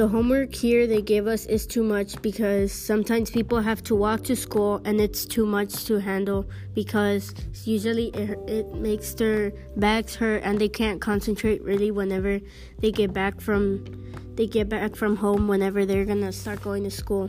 The homework here they gave us is too much because sometimes people have to walk to school and it's too much to handle because usually it, it makes their backs hurt and they can't concentrate really whenever they get back from they get back from home whenever they're gonna start going to school.